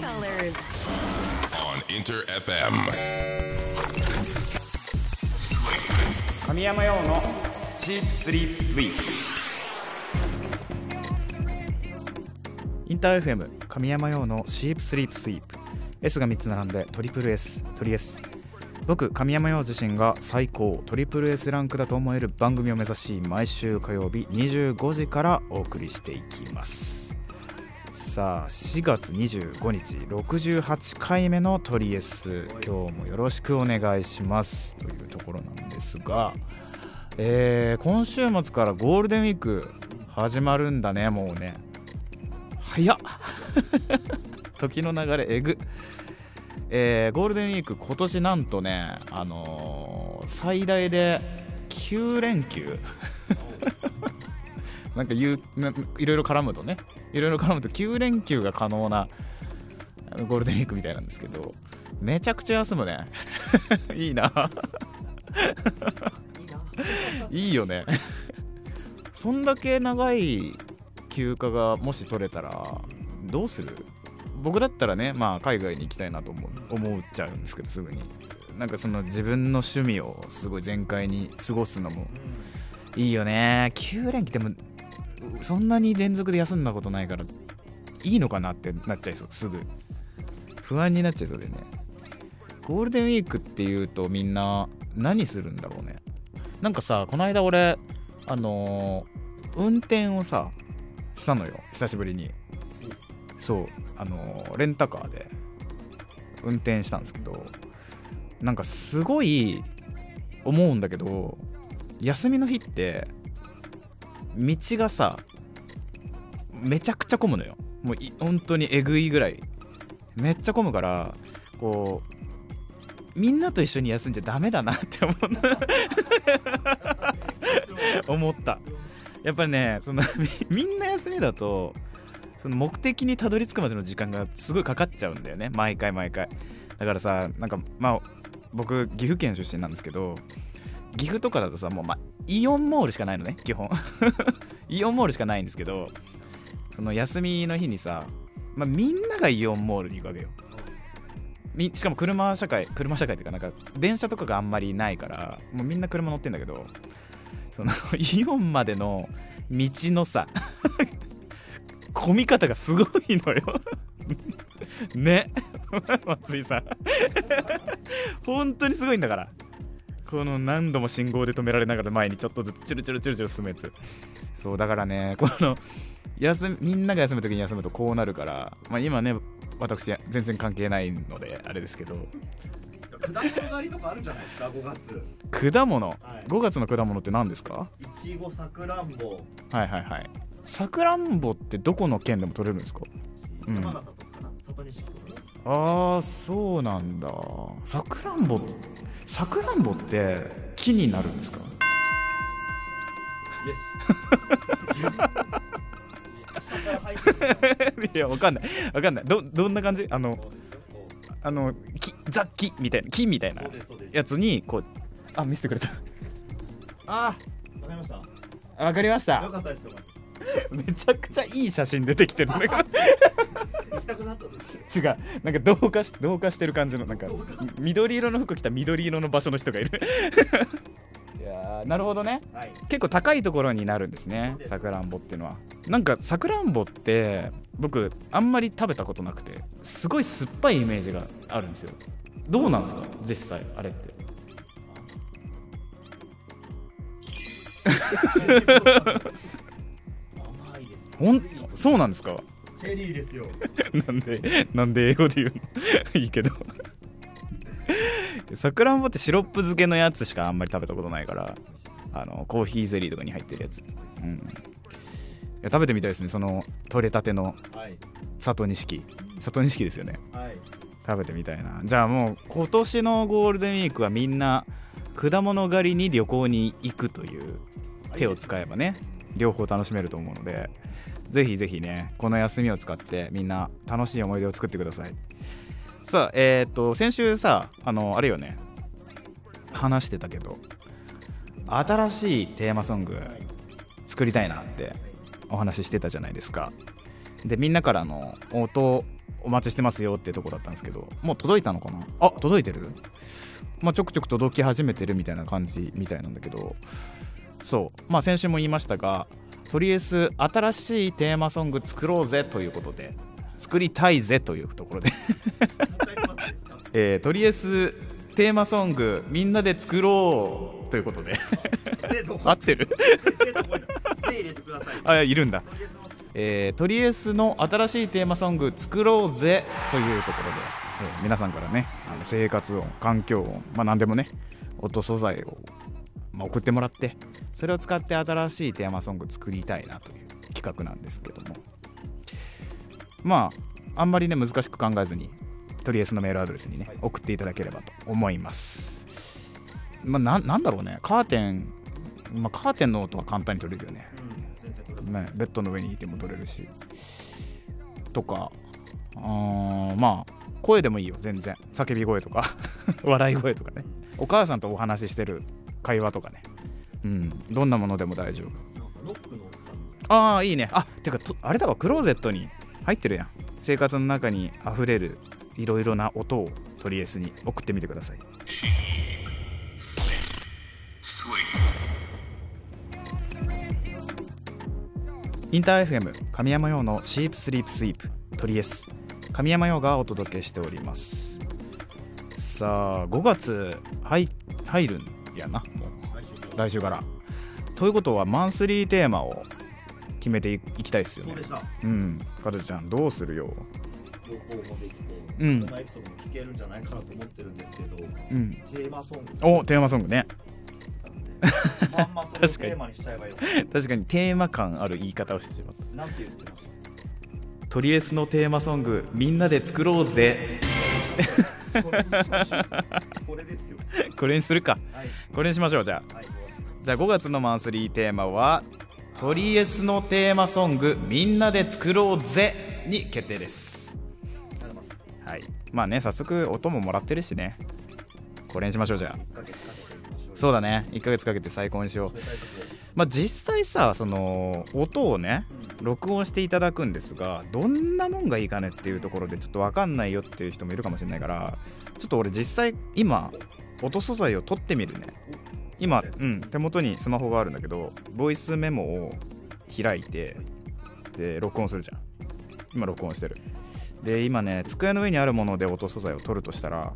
colors. on Inter FM. 神山用のシープスリープスイープインター FM 神山用のシープスリープスイープ S が3つ並んでトリプル S トリ S 僕神山陽自身が最高トリプル S ランクだと思える番組を目指し毎週火曜日25時からお送りしていきますさあ4月25日68回目のトリエス。今日もよろしくお願いします。というところなんですが、えー今週末からゴールデンウィーク始まるんだねもうね。早っ。時の流れえぐ。えーゴールデンウィーク今年なんとねあのー最大で9連休。なんか言ういろいろ絡むとね。いろいろ絡むと9連休が可能なゴールデンウィークみたいなんですけどめちゃくちゃ休むね。いいな。いいよね。そんだけ長い休暇がもし取れたらどうする？僕だったらねまあ海外に行きたいなと思う思っちゃうんですけどすぐに。なんかその自分の趣味をすごい全開に過ごすのもいいよね。9連休でもそんなに連続で休んだことないからいいのかなってなっちゃいそうすぐ。不安になっちゃいそうでね。ゴールデンウィークっていうとみんな何するんだろうね。なんかさこの間俺あのー運転をさしたのよ。久しぶりに。そう。あのーレンタカーで運転したんですけどなんかすごい思うんだけど休みの日って道がさめちゃくちゃ混むのよ。もうい本当にえぐいぐらい。めっちゃ混むからこうみんなと一緒に休んじゃダメだなって思った 思った。やっぱりねそのみみんな休みだとその目的にたどり着くまでの時間がすごいかかっちゃうんだよね。毎回毎回。だからさなんかまあ僕岐阜県出身なんですけど岐阜とかだとさもう、まあ、イオンモールしかないのね基本。イオンモールしかないんですけどその休みの日にさ、まあ、みんながイオンモールに行くわけよ。みしかも車社会車社会っていうかなんか電車とかがあんまりないからもうみんな車乗ってんだけどその イオンまでの道のさ混み方がすごいのよ。ね。松井さん。本当にすごいんだから。この何度も信号で止められながら前にちょっとずつチュルチュルチュルチュル進むやつ。そうだからね この休みみんなが休む時に休むとこうなるから、まあ、今ね私全然関係ないのであれですけど。果物狩りとかあるじゃないですか5月。果物、はい。5月の果物って何ですか？いちごさくらんぼ。はいはいはい。さくらんぼってどこの県でも取れるんですか？うん。山形とかかな里西区あーそうなんだ。さくらんぼさくらんぼって木になるんですか？いやわかんない。わかんない。どどんな感じ？あのあの木ザ木みたいな木みたいなやつにこうあ見せてくれた。あわかりました。わかりました。めちゃくちゃいい写真出てきてる。ね 行きたくなった違う。なんか同化し同化してる感じのなんか緑色の服着た緑色の場所の人がいる。いやーなるほどね。はい。結構高いところになるんですねさくらんぼっていうのは。なんかさくらんぼって僕あんまり食べたことなくてすごい酸っぱいイメージがあるんですよ。どうなんですか実際あれって。甘いですほんそうなんですか？チェリーですよ。なんでなんで英語で言うの？いいけど。さくらんぼってシロップ漬けのやつしかあんまり食べたことないからあのコーヒーゼリーとかに入ってるやつ、うん、いや食べてみたいですね。その取れたてのはい。里錦。里錦ですよね。はい。食べてみたいな。じゃあもう今年のゴールデンウィークはみんな果物狩りに旅行に行くという手を使えばね両方楽しめると思うのでぜひぜひねこの休みを使ってみんな楽しい思い出を作ってください。さあえっ、と先週さあのあれよね。話してたけど新しいテーマソング作りたいなってお話ししてたじゃないですか。でみんなからの音お待ちしてますよってとこだったんですけどもう届いたのかな？あ届いてる？まあちょくちょく届き始めてるみたいな感じみたいなんだけどそう。まあ先週も言いましたがとりあえず新しいテーマソング作ろうぜということで作りたいぜというところで。えーとりあえずテーマソングみんなで作ろうということで。合ってる？あいるんだ。えー、トリエスの新しいテーマソング作ろうぜというところで、えー皆さんからねあの生活音環境音まあ何でもね音素材を、まあ、送ってもらってそれを使って新しいテーマソング作りたいなという企画なんですけども。まああんまりね難しく考えずにトリエスのメールアドレスにね送っていただければと思います。まあななんだろうね。カーテンまあカーテンの音は簡単に取れるよね。ね、ベッドの上にいても撮れるし。とかあーまあ声でもいいよ全然。叫び声とか。笑い声とかね。お母さんとお話ししてる会話とかねうん。どんなものでも大丈夫。ああいいね。あてかとあれだわ。クローゼットに入ってるやん。生活の中に溢れるいろいろな音をトリエスに送ってみてください。インター FM 神山用のシープスリープスイープ。トリエス神山用がお届けしております。さあ5月入入るん来週から。ということはマンスリーテーマを決めていいきたいですよね。そうん。かずちゃんどうするよ。うん。エピソードも聞けるんじゃないかなと思ってるんですけど、うん。テーマソング。おテーマソングね。なんで。まんまそれを テーマにしちゃえばよ確かにテーマ感ある言い方をしてしまった。なんて言ってました？トリエスのテーマソングみんなで作ろうぜ。それにしましょう。それですよ。これにするか。はい。これにしましょうじゃあ。はいじゃあ5月のマンスリーテーマはトリエスのテーマソングみんなで作ろうぜに決定です。はい。まあね早速音ももらってるしね。これにしましょうじゃあ。そうだね。1ヶ月かけて最高にしよう。まあ実際さその音をね録音していただくんですがどんなもんがいいかねっていうところでちょっと分かんないよっていう人もいるかもしれないからちょっと俺実際今音素材を取ってみるね。今、うん、手元にスマホがあるんだけどボイスメモを開いてで録音するじゃん。今録音してる。で今ね机の上にあるもので音素材を取るとしたら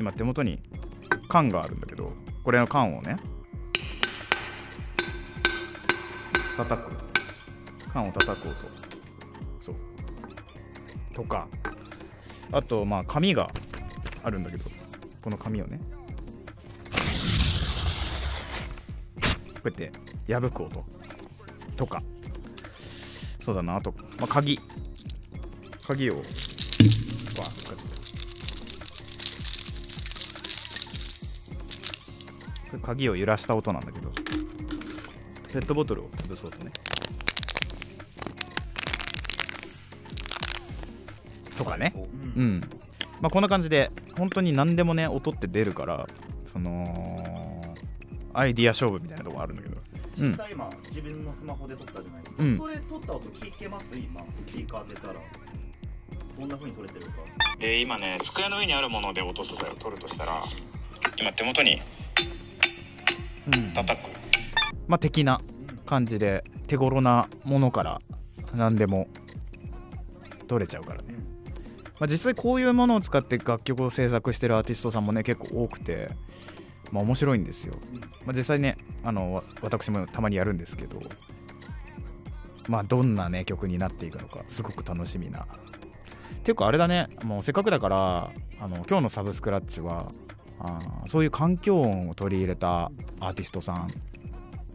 今手元に缶があるんだけどこれの缶をね叩く。缶を叩く音。そう。とかあとまあ紙があるんだけどこの紙をねこうやって破く音とか。そうだなあと、まあ、鍵。鍵を鍵を揺らした音なんだけどペットボトルを潰そうとね。とかね。そう。ん。まあこんな感じで本当に何でもね音って出るからそのアイディア勝負みたいなとこあるんだけど。うん。実際今自分のスマホで撮ったじゃないですか、うん。それ撮った音聞けます？今スピーカー出たら。どんな風に撮れてるか。で今ね机の上にあるもので音素材を取るとしたら今手元に叩く。まあ的なうん感じで手頃なものから何でも取れちゃうからね、まあ、実際こういうものを使って楽曲を制作してるアーティストさんもね結構多くてまあ面白いんですよ、まあ、実際ねあの私もたまにやるんですけど。まあどんなね曲になっていくのかすごく楽しみな。ていうかあれだねもうせっかくだからあの今日のサブスクラッチはあそういう環境音を取り入れたアーティストさん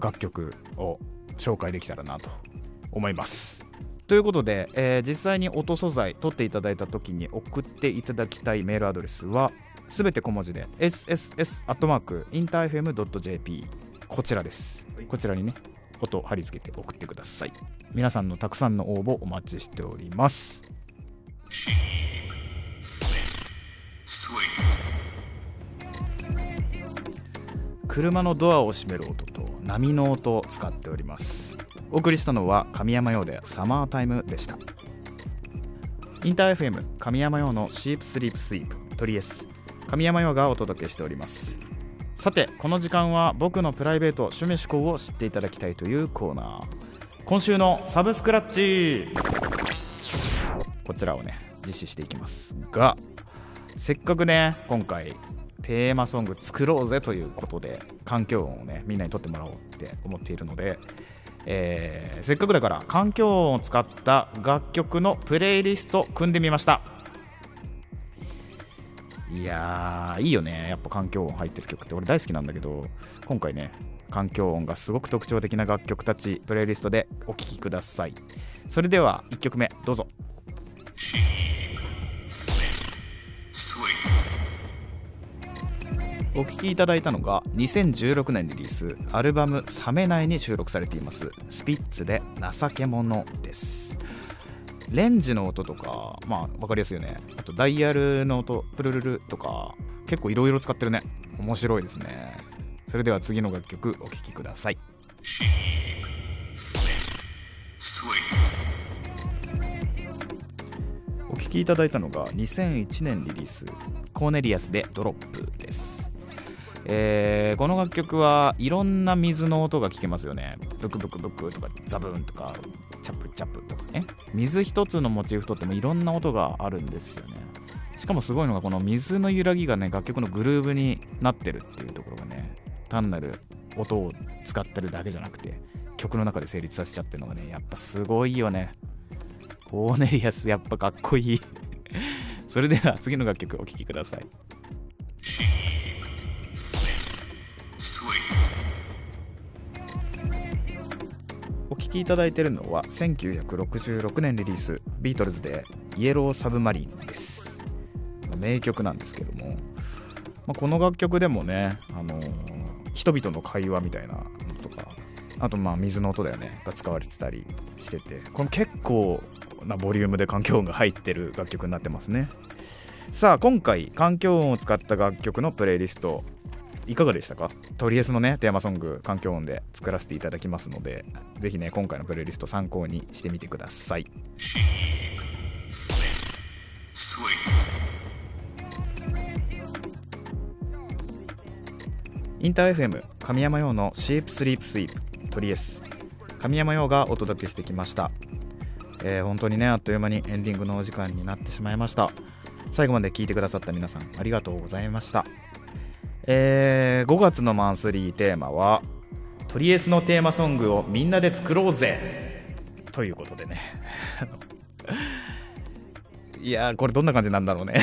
楽曲を紹介できたらなと思います。ということで、えー実際に音素材取っていただいた時に送っていただきたいメールアドレスはすべて小文字で sss.interfm.jp こちらです。こちらにね音を貼り付けて送ってください。皆さんのたくさんの応募お待ちしております。車のドアを閉める音と波の音を使っております。お送りしたのは神山用でサマータイムでした。インター FM 神山用のシープスリープスイープトリエス。神山用がお届けしております。さてこの時間は僕のプライベート趣味思考を知っていただきたいというコーナー。今週のサブスクラッチ。こちらをね実施していきますがせっかくね今回テーマソング作ろうぜということで環境音をねみんなにとってもらおうって思っているので、えーせっかくだから環境音を使った楽曲のプレイリスト組んでみました。いやーいいよね。やっぱ環境音入ってる曲って。俺大好きなんだけど今回ね環境音がすごく特徴的な楽曲たちプレイリストでお聴きください。それでは1曲目どうぞ。お聴きいただいたのが2016年リリース。アルバム「冷めない」に収録されています。スピッツで「情け者」です。レンジの音とかまあ分かりやすいよね。あとダイヤルの音プルルルとか結構いろいろ使ってるね。面白いですね。それでは次の楽曲お聴きください。お聴きいただいたのが2001年リリースコーネリアスでドロップです。えーこの楽曲はいろんな水の音が聞けますよね。ブクブクブクとかザブーンとかチャプチャプとか。ね水一つのモチーフとってもいろんな音があるんですよね。しかもすごいのがこの水の揺らぎがね楽曲のグルーブになってるっていうところがね単なる音を使ってるだけじゃなくて曲の中で成立させちゃってるのがねやっぱすごいよね。コーネリアスやっぱかっこいい。それでは次の楽曲お聴きください。聴きいただいているのは1966年リリースビートルズでイエローサブマリンです名曲なんですけども、まあ、この楽曲でもね、あのー人々の会話みたいなのとかあとまあ水の音だよねが使われてたりしててこの結構なボリュームで環境音が入ってる楽曲になってますね。さあ今回環境音を使った楽曲のプレイリストいかがでしたか？トリエスのねテーマソング環境音で作らせていただきますのでぜひね今回のプレイリスト参考にしてみてください。インター FM 神山用のシープスリープスイープトリエス。神山用がお届けしてきました、えー本当にねあっという間にエンディングのお時間になってしまいました。最後まで聞いてくださった皆さんありがとうございました。えー5月のマンスリーテーマはトリエスのテーマソングをみんなで作ろうぜ。ということでね。いやこれどんな感じなんだろうね。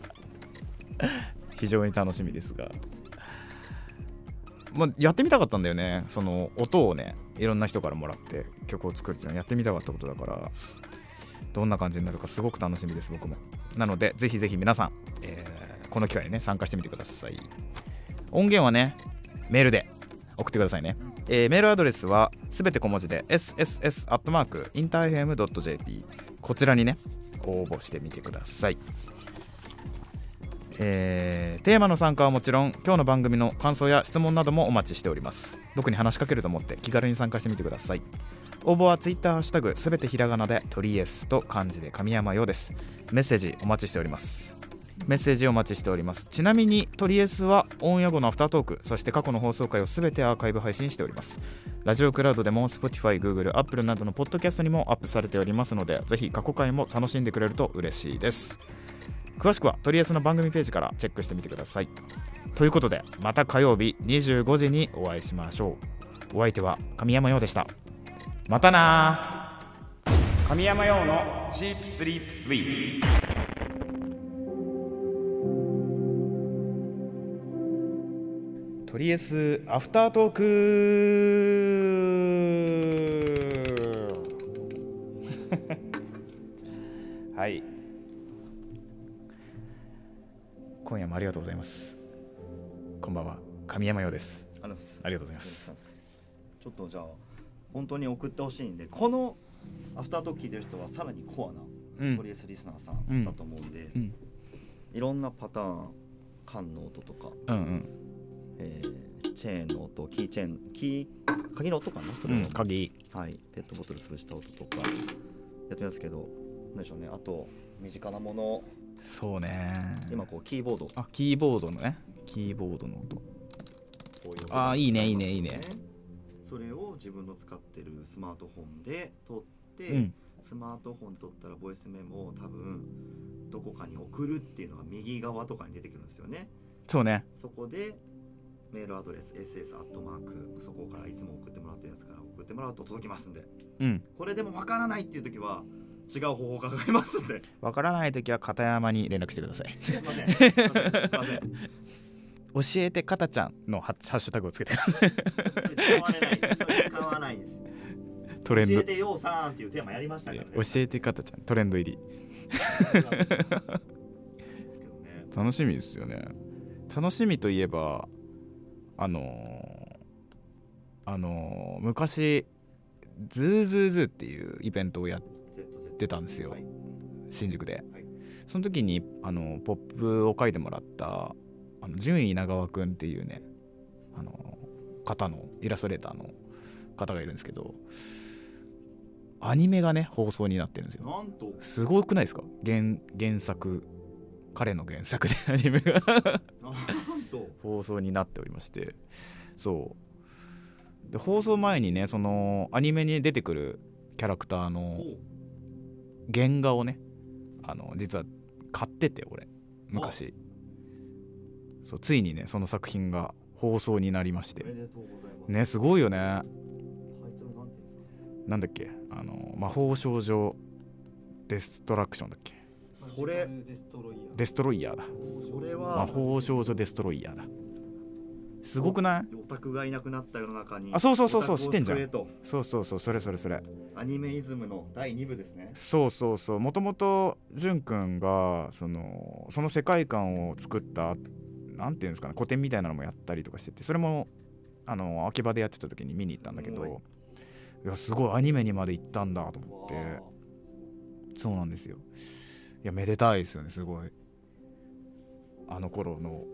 非常に楽しみですが。まあ、やってみたかったんだよね。その音をねいろんな人からもらって曲を作るっていうのはやってみたかったことだからどんな感じになるかすごく楽しみです僕も。なのでぜひぜひ皆さん、えーこの機会にね参加してみてください。音源はねメールで送ってくださいね、えーメールアドレスはすべて小文字で sss.interfm.jp こちらにね応募してみてください。えーテーマの参加はもちろん今日の番組の感想や質問などもお待ちしております。僕に話しかけると思って気軽に参加してみてください。応募は Twitter ハッシュタグすべてひらがなでトリエスと漢字で神山ようです。メッセージお待ちしております。メッセージをお待ちしております。ちなみにトリエスはオンエア後のアフタートークそして過去の放送回をすべてアーカイブ配信しております。ラジオクラウドでも Spotify、Google、Apple などのポッドキャストにもアップされておりますのでぜひ過去回も楽しんでくれると嬉しいです。詳しくはトリエスの番組ページからチェックしてみてください。ということでまた火曜日25時にお会いしましょう。お相手は神山陽でした。またな神山陽のチープスリープスイート。リエスアフタートークはい。今夜もありがとうございます。こんばんは。神山陽です。ありがとうございます。ありがとうございます。ちょっとじゃあ本当に送ってほしいんでこのアフタートーク聞いてる人はさらにコアうん。なトリエスリスナーさんだと思うんで、うん。いろんなパターン缶の音とか、うんうんえーチェーンの音キーチェーンキー鍵の音かな？それの、うん鍵。はい。ペットボトル潰した音とか。やってますけどなんでしょうね。あと身近なもの。そうね。今こうキーボード。こあキーボードのね。キーボードの音。ういう音。あーいいねいいねいいね。それを自分の使ってるスマートフォンで撮って、うん。スマートフォンで撮ったらボイスメモを多分どこかに送るっていうのが右側とかに出てくるんですよね。そうね。そこでメールアドレス ss アットマークそこからいつも送ってもらってるやつから送ってもらうと届きますんで。うん。これでもわからないっていう時は違う方法を考えますんで。わからない時は片山に連絡してください。すいません。すいません。教えてかたちゃんのハッシュタグをつけてください。使われない使わない。んですトレンド。教えてようさんっていうテーマやりましたからね。教えてかたちゃんトレンド入り。楽しみですよね。楽しみといえばあのーあのー昔ズーズーズーっていうイベントをやっ出たんですよ。はい。新宿で、はい。その時にあのポップを書いてもらったあの順位稲川くんっていうねあの方のイラストレーターの方がいるんですけどアニメがね放送になってるんですよ。すごくないですか？原原作。彼の原作でアニメが 放送になっておりまして。そう。で放送前にねそのアニメに出てくるキャラクターの原画をねあの実は買ってて俺。昔。そうついにねその作品が放送になりまして。ねすごいよね。なんだっけ？あの魔法少女デストラクションだっけ？それデストロイヤー。だ。それ魔は法少女デストロイヤーだ。すごくない？オタクがいなくなった世の中にあそうそうそうそう知ってんじゃんそうそうそうそれそれそれ。アニメイズムの第2部ですね。そうそうそう。もともと潤くんがそのその世界観を作ったなんていうんですかね古典みたいなのもやったりとかしててそれもあの秋葉でやってた時に見に行ったんだけどすごい。いやすごいアニメにまで行ったんだと思って。わそうなんですよいやめでたいですよねすごい。あの頃の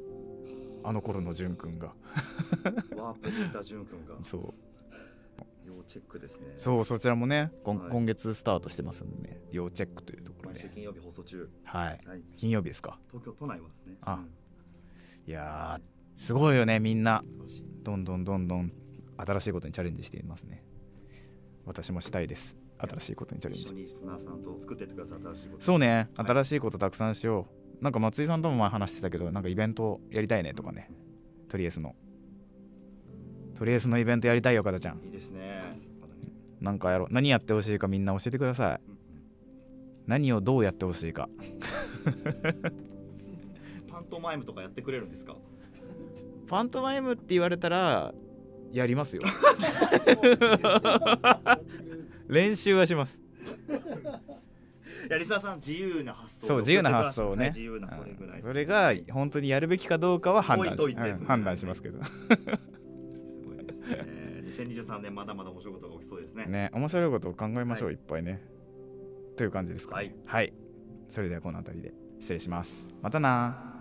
あの頃の潤くんが。あワープにいたジュン君が。そう。要チェックですね。そうそちらもね今,、はい。今月スタートしてますんでね要チェックというところで。毎週金曜日放送中。はい。はい。金曜日ですか？東京都内はですね。あ。うん。いやーすごいよねみんな。どんどんどんどん新しいことにチャレンジしていますね。私もしたいです新しいことにチャレンジ。一緒にリスナーさんと作ってってください。新しいこと。そうね。はい。新しいことたくさんしよう。なんか松井さんとも前話してたけどなんかイベントやりたいねとかね。とりあえずの。とりあえずのイベントやりたいよかたちゃん。いいですね。まだね。なんかやろう。何やってほしいかみんな教えてください。うんうん何をどうやってほしいか。パントマイムとかやってくれるんですか？パントマイムって言われたらやりますよ 練習はします。いやリスナーさん自由な発想そう自由な発想をね、はい。自由なそれぐらい。うんそれが本当にやるべきかどうかは判断しうん判断しますけど。すごいですね。2023年まだまだ面白いことが起きそうですね。ね面白いことを考えましょう、、はい。っぱいね。という感じですかね。はい。はい、それではこの辺りで失礼します。またな